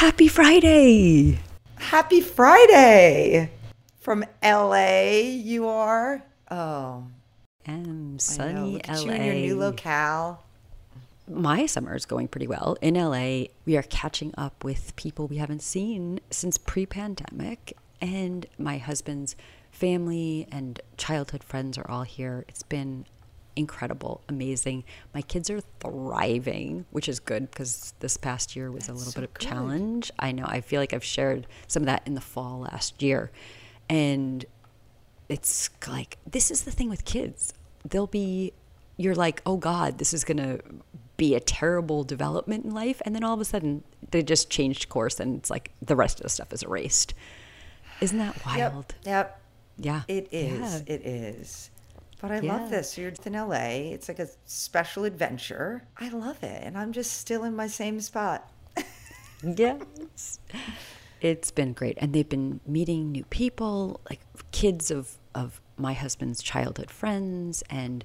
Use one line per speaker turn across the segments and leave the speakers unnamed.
Happy Friday.
Happy Friday from LA. You are. Oh,
And
I know.
sunny LA.
you in your new locale.
My summer is going pretty well. In LA, we are catching up with people we haven't seen since pre pandemic. And my husband's family and childhood friends are all here. It's been incredible, amazing. My kids are thriving, which is good because this past year was a little
so
bit of
good.
challenge. I know. I feel like I've shared some of that in the fall last year. And it's like this is the thing with kids they'll be you're like oh god this is going to be a terrible development in life and then all of a sudden they just changed course and it's like the rest of the stuff is erased isn't that wild
Yep. Yep.
yeah
It is.
Yeah.
It is. But I
Yeah.
love this. You're in LA. It's like a special adventure. I love it. And I'm just still in my same spot.
yes it's been great and they've been meeting new people like kids of of my husband's childhood friends and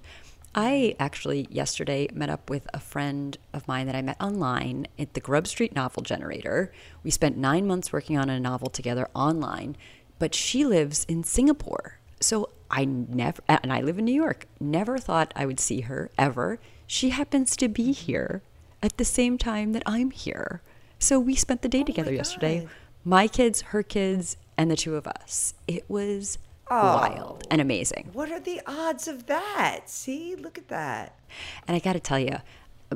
i actually yesterday met up with a friend of mine that i met online at the grub street novel generator we spent nine months working on a novel together online but she lives in singapore so i never and i live in new york never thought i would see her ever she happens to be here at the same time that i'm here so we spent the day oh together yesterday. My kids, her kids, and the two of us. It was oh. wild and amazing.
What are the odds of that? See, look at that.
And I got to tell you,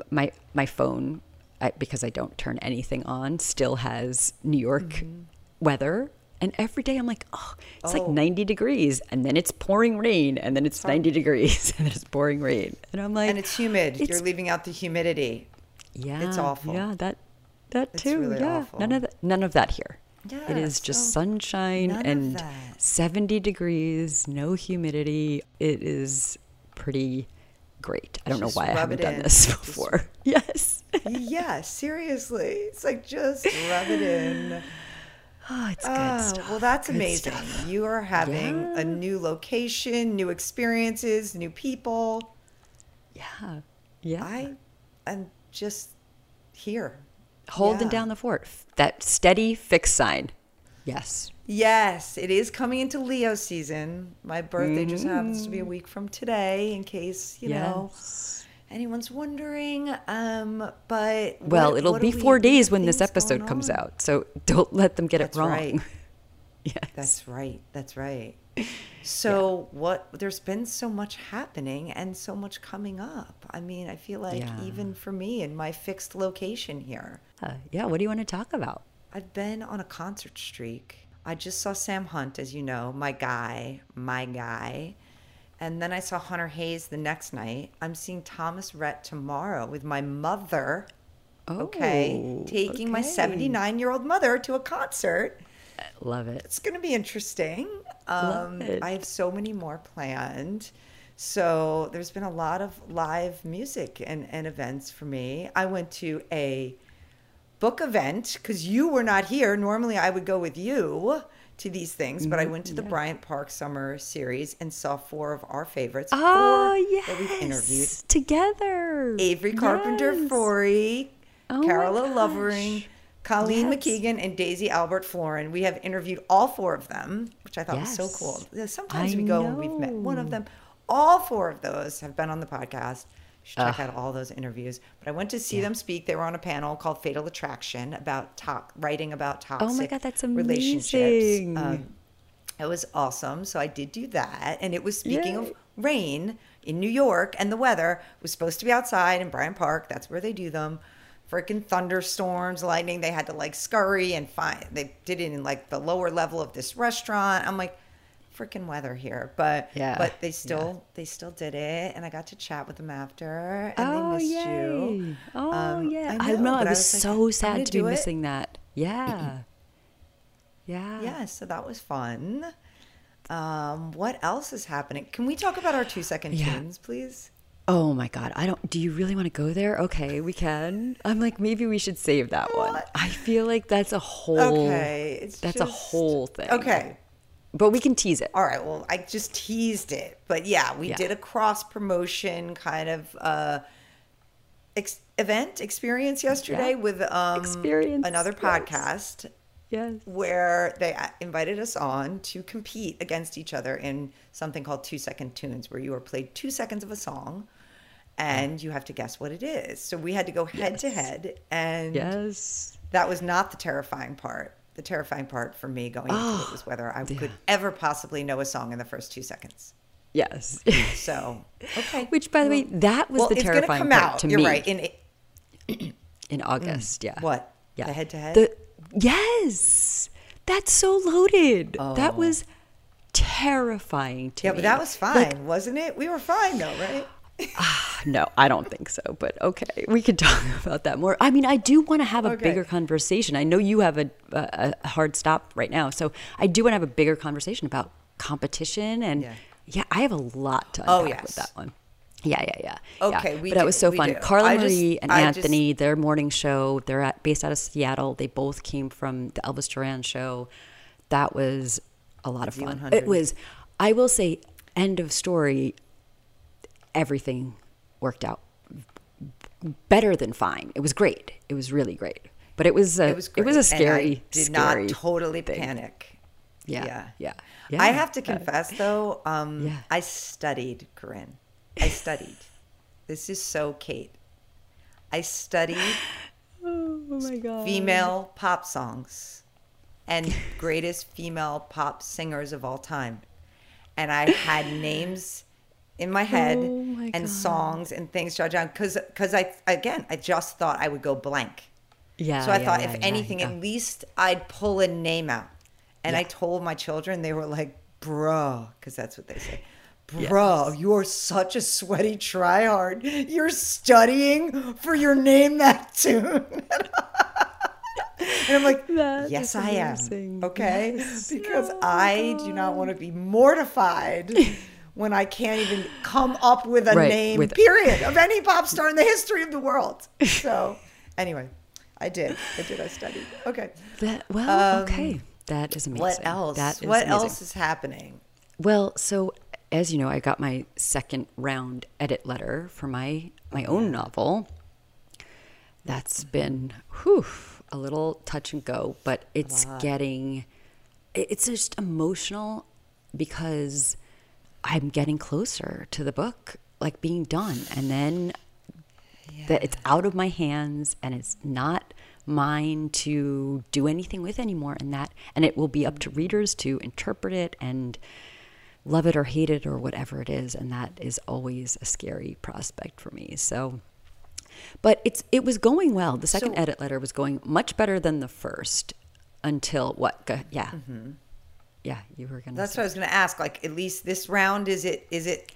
my my phone, I, because I don't turn anything on, still has New York mm-hmm. weather. And every day I'm like, oh, it's like
Oh.
90 degrees, and then it's pouring rain, and then it's 90 degrees, and then it's pouring rain. And I'm like,
And it's humid.
It's-
You're leaving out the humidity.
Yeah, it's
awful.
Yeah, that that
It's
too.
really
yeah,
awful.
none of that. None of that here. it
Yeah,
is just
so
sunshine and seventy degrees, no humidity. It is pretty great. I don't know why I haven't done
in.
this
Just-
before. yes.
yeah, seriously. It's like just rub it in.
Oh, it's good
Oh,
stuff.
well, that's
Good
amazing.
stuff.
You are having
Yeah.
a new location, new experiences, new people.
Yeah. Yeah.
I am just here.
Holding
Yeah.
down the fort. That steady fixed sign. Yes.
Yes, it is coming into Leo season. My birthday just happens
Mm.
to be a week from today, in case you know
Yes.
Anyone's wondering. Um, but
Well,
what-
it'll
what
be
we-
four days when this episode comes out. So don't let them get
That's
it wrong.
right.
yes.
That's right. That's right. So what there's been so much happening and so much coming up. I mean, I feel like
Yeah.
even for me in my fixed location here,
Uh, yeah. What do you want to talk about?
I've been on a concert streak. I just saw Sam Hunt, as you know, my guy, my guy. And then I saw Hunter Hayes the next night. I'm seeing Thomas Rhett tomorrow with my mother. okay.
Oh,
Taking my 79 year old mother to a concert.
Love it.
It's going to be interesting.
Love
Um,
it.
I have so many more planned. So there's been a lot of live music and, and events for me. I went to a book event because you were not here. Normally I would go with you to these things, but I mm-hmm. went to the Bryant Park Summer Series and saw four of our favorites.
Oh,
four
yes.
That we've interviewed.
Together.
Avery Carpenter
Yes.
Forrey,
Oh
Carola. Lovering, Colleen
Yes.
McKeegan, and Daisy Alpert Florin. We have interviewed all four of them, which I thought was so cool. Sometimes
I
we go and we've met one of them. All four of those have been on the podcast. Should check out all those interviews. But I went to see them speak. They were on a panel called Fatal Attraction about top writing about toxic
Oh my God, that's
relationships.
amazing.
Um, it was awesome. So I did do that. And it was speaking
Yay.
of rain in New York and the weather was supposed to be outside in Bryant Park. That's where they do them. Freaking thunderstorms, lightning. They had to like scurry and find, they did it in like the lower level of this restaurant. I'm like, freaking weather here. But,
Yeah,
but they still, they still did it. And I got to chat with them after and
oh,
they missed
yay.
you.
Oh,
Um,
yeah.
I
I
know,
know. I
but I
was,
like,
so sad to be
do it.
missing that. Yeah. yeah.
Yeah, so that was fun. Um, what else is happening? Can we talk about our two second
Yeah.
tunes, please?
Oh my God. I don't. Do you really want to go there? Okay, we can. I'm like, maybe we should save that one. I feel like that's a whole.
Okay, it's
That's a whole thing.
Okay,
But we can tease it.
all right. Well, I just teased it, but yeah, we
Yeah.
did a cross promotion kind of uh, ex- event experience yesterday
Yeah.
with um,
Experience,
another podcast
Yes.
where they uh, invited us on to compete against each other in something called two second tunes, where you are played two seconds of a song and you have to guess what it is. So we had to go head to head, and
Yes.
that was not the terrifying part. The terrifying part for me going into it was ah, whether I
yeah.
could ever possibly know a song in the first two seconds.
Yes.
So, okay.
Which, by the way, that was
well,
the terrifying
come
part
out.
to
You're
me
right. In
in August. Yeah.
what?
Yeah.
The head-to-head?
Yes, that's so loaded. That
Oh.
was terrifying to
yeah,
me.
but that was fine,
Like,
wasn't it? We were fine though, right?
Ah, no, I don't think so. But okay, we could talk about that more. I mean, I do want to have a
Okay.
bigger conversation. I know you have a, a, a hard stop right now, so I do want to have a bigger conversation about competition and
Yeah.
yeah, I have a lot to
Oh,
unpack with that one. Yeah, yeah, yeah.
Okay,
yeah.
we
but that was so fun.
do.
Carla
I just-
Marie and
I just-
Anthony, their morning show, they're at, based out of Seattle. They both came from the Elvis Duran show. That was a lot of fun. It was, I will say, end of story. Everything worked out better than fine. It was great. It was really great. But it was a,
It was
it was a scary,
I did
scary
not totally
thing.
panic.
Yeah,
Yeah.
yeah,
I have to confess though, um,
Yeah.
I studied Corinne. I studied. this is so Kate. I studied
Oh my god.
female pop songs and greatest female pop singers of all time. And I had names in my head
Oh my
and songs and things jotted down because because I again I just thought I would go blank.
Yeah.
So I
yeah,
thought,
yeah,
if
yeah,
anything, at least I'd pull a name out. And I told my children, they were like, bruh, because that's what they say.
Yes.
You're such a sweaty tryhard. You're studying for your name that tune. and I'm like,
That
yes, I am. Okay.
Yes.
Because
Oh
I do not want to be mortified when I can't even come up with a
Right,
name,
with-
period, of any pop star in the history of the world. So, anyway, I did. I did. I studied. Okay.
That, well,
Um,
okay. That is amazing.
What else?
That is
what
amazing.
else is happening?
Well, so as you know, I got my second round edit letter for my my own novel. That's been whew, a little touch and go, but it's getting it's just emotional because I'm getting closer to the book like being done. And then that it's out of my hands and it's not mine to do anything with anymore and that and it will be up to mm. readers to interpret it and love it or hate it or whatever it is and that is always a scary prospect for me. So but it's it was going well. The second
So-
edit letter was going much better than the first until what go, yeah mm-hmm. Yeah you were gonna
Mm-hmm. That's
say.
what I was going to ask. Like, at least this round, is it? Is it?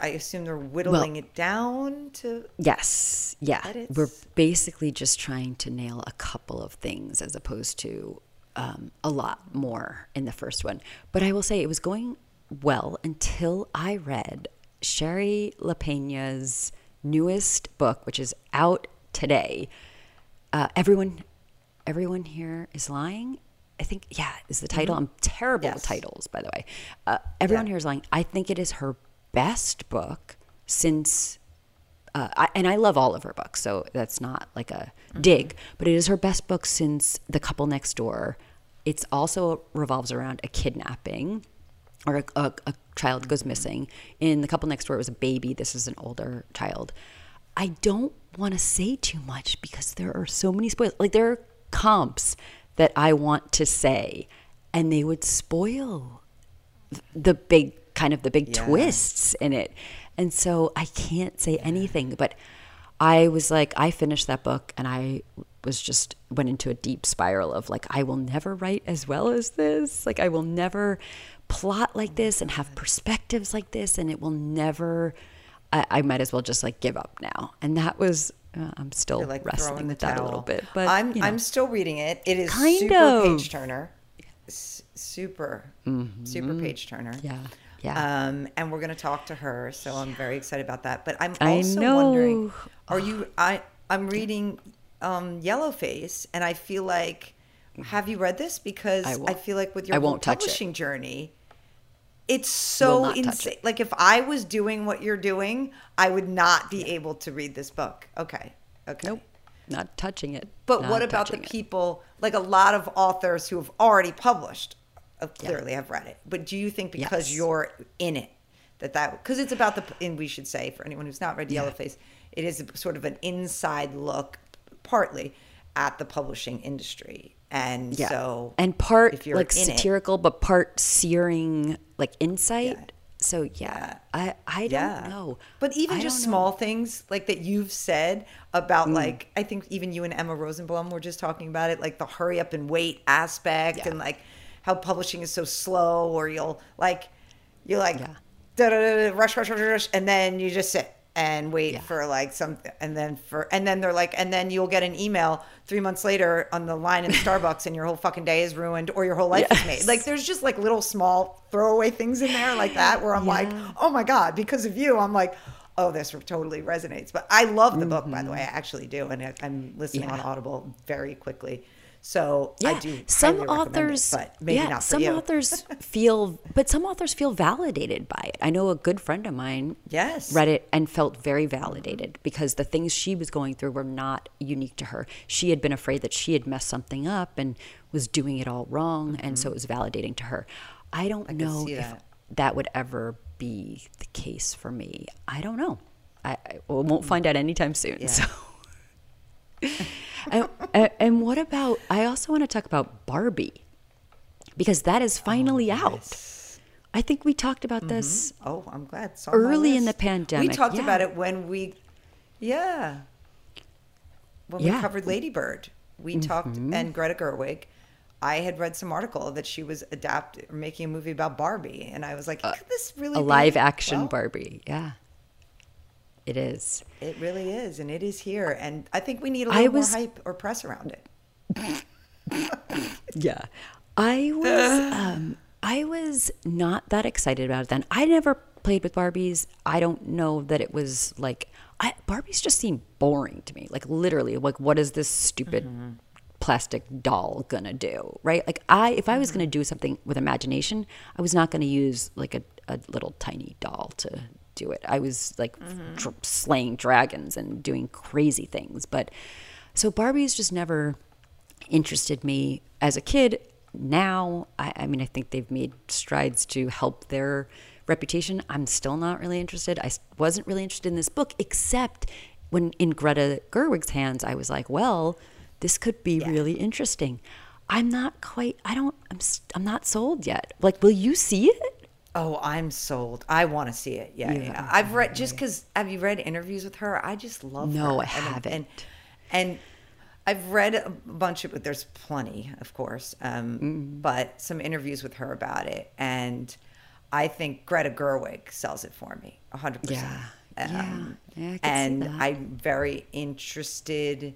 I assume they're whittling it down to.
Yes. Yeah.
edits?
We're basically just trying to nail a couple of things as opposed to um, a lot more in the first one. But I will say it was going well until I read Shari Lapena's newest book, which is out today. Uh, everyone, everyone here is lying. I think, yeah, is the title. I'm terrible
Yes.
with titles, by the way. Uh, everyone
Yeah.
here is lying. I think it is her best book since uh, I, and I love all of her books, so that's not like a dig, but it is her best book since The Couple Next Door. It's also revolves around a kidnapping or a, a, a child goes missing. In The Couple Next Door, it was a baby. This is an older child. I don't want to say too much because there are so many spoilers. Like, there are comps that I want to say, and they would spoil the big kind of the big
Yeah.
twists in it. And so I can't say anything, but I was like I finished that book and I was just went into a deep spiral of like I will never write as well as this. Like I will never plot like this and have perspectives like this and it will never I, I might as well just like give up now. And that was uh, I'm still
like
wrestling with that a little bit, but
I'm
you know.
I'm still reading it. It is
Kind
super
of.
page turner, S- super super page turner.
Mm-hmm. yeah. Yeah.
Um, and we're going to talk to her, so I'm very excited about that. But I'm also wondering, are you? I I'm reading um, Yellowface, and I feel like, have you read this? Because
I
I, feel like with your whole
won't touch it.
publishing journey, It's so insane.
it.
Like if I was doing what you're doing, I would not be able to read this book. Okay. Okay.
Nope, not touching it.
But
Not
what about the
touching it.
people, like a lot of authors who have already published, uh, clearly have read it. But do you think because
Yes.
you're in it, that that, because it's about the, and we should say for anyone who's not read
Yeah.
Yellowface, it is sort of an inside look, partly at the publishing industry. And
Yeah.
so,
and part
if you're
like
in it-
satirical, but part searing like insight.
Yeah.
So yeah,
Yeah.
I I don't know.
But even
I
just
don't know.
small things like that you've said about
Mm.
like I think even you and Emma Rosenblum were just talking about it, like the hurry up and wait aspect and like how publishing is so slow or you'll like you're like rush rush rush rush and then you just sit and wait
Yeah.
for like some and then for and then they're like and then you'll get an email three months later on the line in Starbucks and your whole fucking day is ruined or your whole life is made. Like there's just like little small throwaway things in there like that where I'm like oh my god because of you i'm like oh this totally resonates. But i love the book
Mm-hmm.
by the way. I actually do and i'm listening on audible very quickly so
Yeah,
i do
some
it,
authors,
but maybe
yeah,
not
some
you
authors feel, but some authors feel validated by it. I know a good friend of mine,
Yes.
read it and felt very validated because the things she was going through were not unique to her. She had been afraid that she had messed something up and was doing it all wrong, and so mm-hmm. it was validating to her. I don't
can
know if
that.
that would ever be the case for me. I don't know. I, I won't mm. find out anytime soon.
Yeah.
So. and, and- and what about? I also want to talk about Barbie because that is finally out.
Yes.
I think we talked about this.
oh i'm glad
Early in the pandemic,
we talked
yeah.
about it when we yeah when we
Yeah. Mm-hmm.
covered ladybird we talked and greta gerwig I had read some article that she was adapting or making a movie about Barbie, and I was like, "Could this really
Uh, a
be?"
live action
Well,
Barbie. Yeah, it is.
It really is, and it is here. And I think we need a little
was-
more hype or press around it.
Yeah. I was um I was not that excited about it then. I never played with Barbies. I don't know that it was like I Barbies just seemed boring to me. Like literally, like what is this stupid plastic doll gonna do? Right? Like I if I was gonna do something with imagination, I was not gonna use like a, a little tiny doll to do it. I was like mm-hmm. dr- slaying dragons and doing crazy things. But so Barbies just never interested me as a kid. Now, I, I mean, I think they've made strides to help their reputation. I'm still not really interested. I wasn't really interested in this book, except when in Greta Gerwig's hands, I was like, well, this could be really interesting. I'm not quite. I don't. I'm. I'm not sold yet. Like, will you see it?
Oh, I'm sold. I want to see it. Yeah, yeah. I've read just because. Have you read interviews with her? I just love her.
No, I
And-
haven't.
And, and I've read a bunch of. There's plenty, of course, um,
Mm-hmm.
but some interviews with her about it, and I think Greta Gerwig sells it for me, hundred percent.
Yeah. Yeah. Yeah, I
and. I'm very interested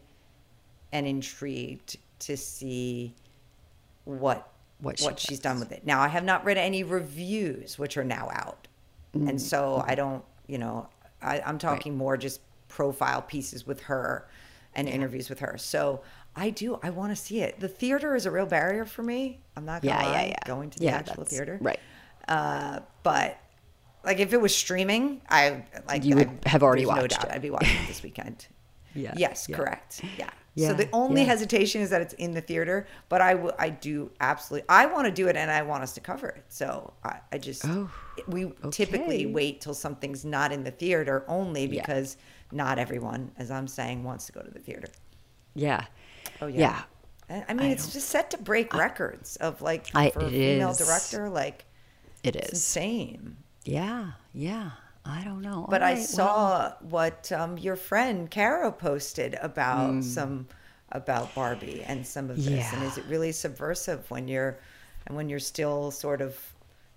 and intrigued to see what
What
what, she's done with it. Now, I have not read any reviews, which are now out,
Mm,
and so I don't, you know, I, I'm talking more just profile pieces with her and interviews with her. So I do, I want to see it. The theater is a real barrier for me. I'm not gonna
Yeah, yeah,
lie,
yeah.
going to the
Yeah,
actual theater,
right.
Uh, but like if it was streaming, I like
You would
I-
have already
there's no
watched
doubt
it.
I'd be watching it this weekend.
Yeah,
Yes,
yeah.
correct. Yeah.
Yeah,
So the only
yeah.
hesitation is that it's in the theater, but I w- I do absolutely I want to do it and I want us to cover it. So I, I just
Oh,
we typically wait till something's not in the theater only
Yeah.
because not everyone, as I'm saying, wants to go to the theater.
Yeah.
Oh yeah.
Yeah.
I mean,
I
it's just set to break records of like
I-
for a
it
female
is.
director, like
It is.
insane.
Yeah. Yeah. I don't know.
But
All
I
right, well-
saw what um, your friend Caro posted about
Mm.
some about Barbie and some of this, and is it really subversive when you're and when you're still sort of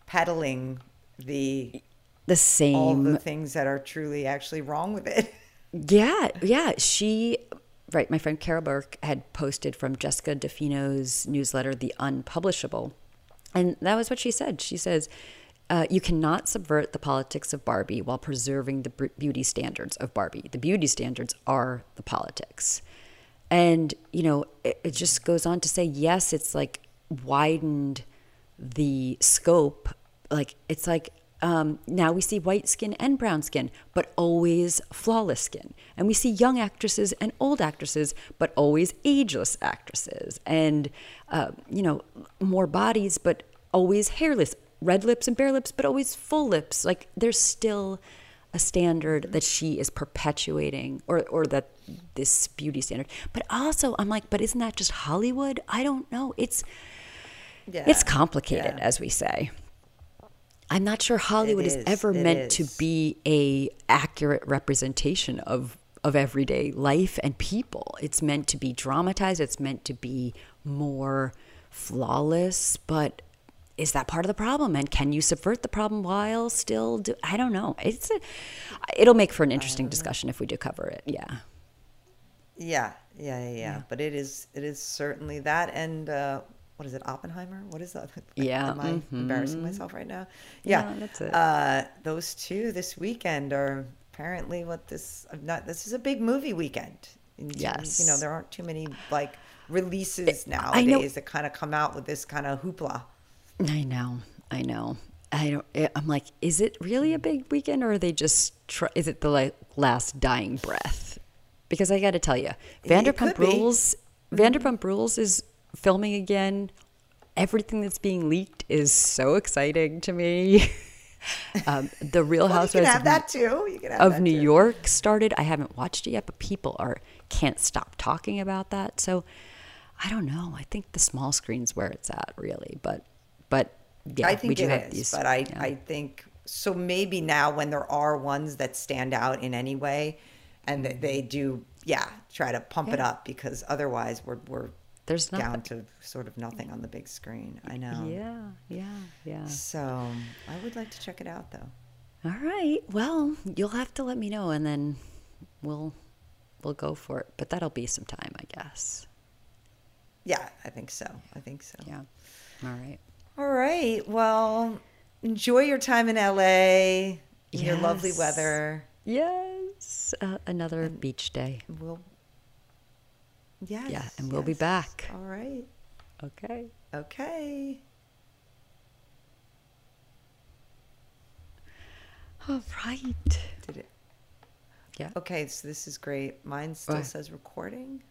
peddling the
the same
all the things that are truly actually wrong with it?
Yeah, yeah. She, right, my friend Carol Burke had posted from Jessica DeFino's newsletter, The Unpublishable. And that was what she said. She says, uh, You cannot subvert the politics of Barbie while preserving the beauty standards of Barbie. The beauty standards are the politics. And, you know, it, it just goes on to say, yes, it's like widened the scope like it's like um, now we see white skin and brown skin, but always flawless skin. And we see young actresses and old actresses, but always ageless actresses. And, uh, you know, more bodies, but always hairless. Red lips and bare lips, but always full lips. Like there's still a standard that she is perpetuating, or, or that this beauty standard. But also, I'm like, but isn't that just Hollywood? I don't know. It's,
Yeah.
it's complicated,
Yeah.
as we say. I'm not sure Hollywood is,
is,
ever
it
meant to be a accurate representation of of everyday life and people. It's meant to be dramatized. It's meant to be more flawless. But is that part of the problem? And can you subvert the problem while still? Do, I don't know. It's a, it'll make for an interesting discussion if we do cover it. Yeah.
Yeah, yeah, yeah, yeah. But it is it is certainly that and uh what is it, Oppenheimer? What is that?
Yeah,
Am I embarrassing myself right now? Yeah.
Yeah, that's it.
Uh those two this weekend are apparently what this I'm not this is a big movie weekend. And, You know, there aren't too many like releases nowadays that kind of come out with this kind of hoopla.
I know. I know. I don't. eh, I'm like, is it really a big weekend, or are they just? Try, is it the like last dying breath? Because I got to tell you, Vanderpump. Rules. Vanderpump Rules is filming again. Everything that's being leaked is so exciting to me. um, the Real
Well,
Housewives of,
that too. You can have
of New
too.
York started. I haven't watched it yet, but people are can't stop talking about that. So I don't know. I think the small screen's where it's at, really. But but yeah,
I
we
think
do
it
have
is,
these.
but I,
yeah.
I think so. Maybe now when there are ones that stand out in any way, and that they do, yeah, try to pump it up because otherwise we're we're
There's
down to sort of nothing on the big screen. I know.
Yeah, yeah, yeah.
So I would like to check it out though.
All right. Well, you'll have to let me know, and then we'll we'll go for it. But that'll be some time, I guess.
Yeah, I think so. I think so.
Yeah. All right.
All right. Well, enjoy your time in LA. in Your lovely weather.
Yes. Uh, another beach day.
We'll. Yes.
Yeah, and we'll be back.
All right.
Okay.
Okay.
All right.
Did it?
Yeah.
Okay, so this is great. Mine still says recording.